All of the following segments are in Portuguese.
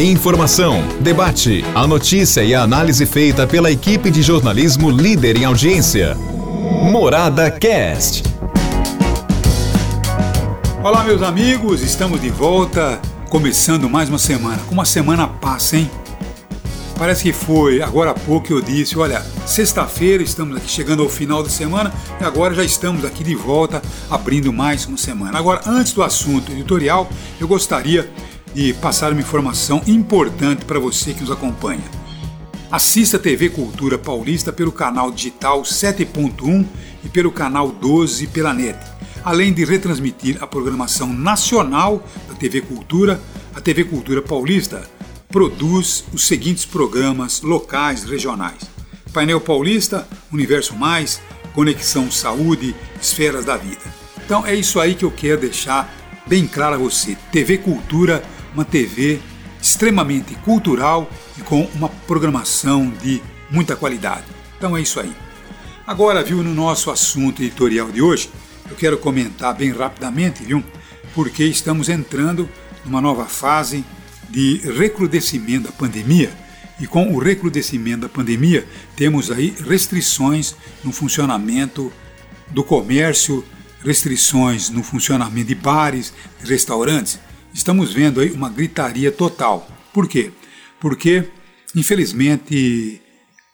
Informação, debate, a notícia e a análise feita pela equipe de jornalismo líder em audiência. Morada Cast. Olá, meus amigos, estamos de volta, começando mais uma semana. Como a semana passa, hein? Parece que foi agora há pouco que eu disse: olha, sexta-feira estamos aqui chegando ao final da semana e agora já estamos aqui de volta abrindo mais uma semana. Agora, antes do assunto editorial, eu gostaria de passar uma informação importante para você que nos acompanha. Assista a TV Cultura Paulista pelo canal digital 7.1 e pelo canal 12 pela net. Além de retransmitir a programação nacional da TV Cultura, a TV Cultura Paulista produz os seguintes programas locais regionais: Painel Paulista, Universo Mais, Conexão Saúde, Esferas da Vida. Então é isso aí que eu quero deixar bem claro a você. TV Cultura, uma TV extremamente cultural e com uma programação de muita qualidade. Então é isso aí. Agora, viu, no nosso assunto editorial de hoje, eu quero comentar bem rapidamente, viu, porque estamos entrando numa nova fase de recrudescimento da pandemia. E com o recrudescimento da pandemia, temos aí restrições no funcionamento do comércio, restrições no funcionamento de bares, restaurantes. Estamos vendo aí uma gritaria total. Por quê? Porque, infelizmente,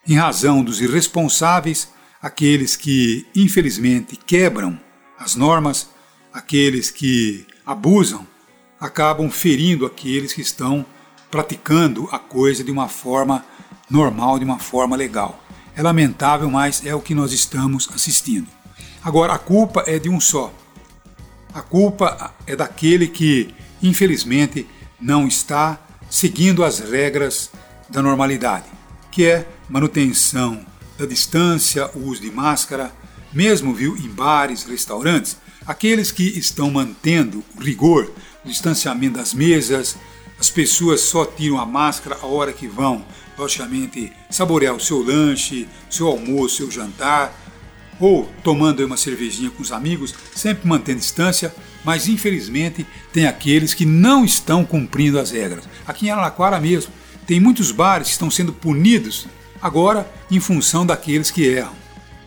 em razão dos irresponsáveis, aqueles que infelizmente quebram as normas, aqueles que abusam acabam ferindo aqueles que estão praticando a coisa de uma forma normal, de uma forma legal. É lamentável, mas é o que nós estamos assistindo. Agora, a culpa é de um só. A culpa é daquele que, infelizmente, não está seguindo as regras da normalidade, que é manutenção da distância, o uso de máscara, mesmo viu em bares, restaurantes, aqueles que estão mantendo o rigor distanciamento das mesas, as pessoas só tiram a máscara a hora que vão, logicamente, saborear o seu lanche, seu almoço, seu jantar, ou tomando uma cervejinha com os amigos, sempre mantendo distância, mas infelizmente tem aqueles que não estão cumprindo as regras. Aqui em Araraquara mesmo, tem muitos bares que estão sendo punidos agora em função daqueles que erram.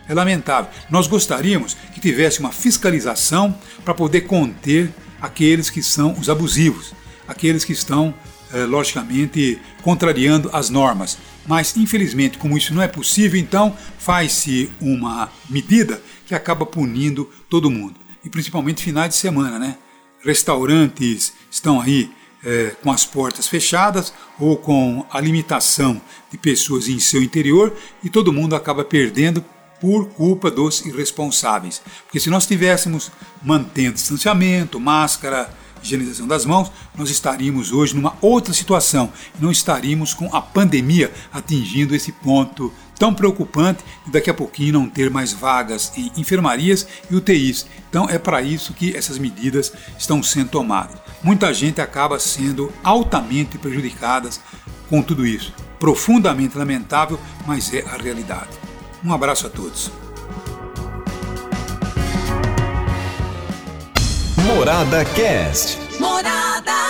É lamentável. Nós gostaríamos que tivesse uma fiscalização para poder conter aqueles que são os abusivos, aqueles que estão, eh, logicamente, contrariando as normas. Mas, infelizmente, como isso não é possível, então faz-se uma medida que acaba punindo todo mundo. E principalmente finais de semana, né? Restaurantes estão aí é, com as portas fechadas ou com a limitação de pessoas em seu interior e todo mundo acaba perdendo por culpa dos irresponsáveis. Porque se nós estivéssemos mantendo distanciamento, máscara, higienização das mãos, nós estaríamos hoje numa outra situação. Não estaríamos com a pandemia atingindo esse ponto tão preocupante de daqui a pouquinho não ter mais vagas em enfermarias e UTIs. Então é para isso que essas medidas estão sendo tomadas. Muita gente acaba sendo altamente prejudicada com tudo isso. Profundamente lamentável, mas é a realidade. Um abraço a todos. Morada Cast. Morada.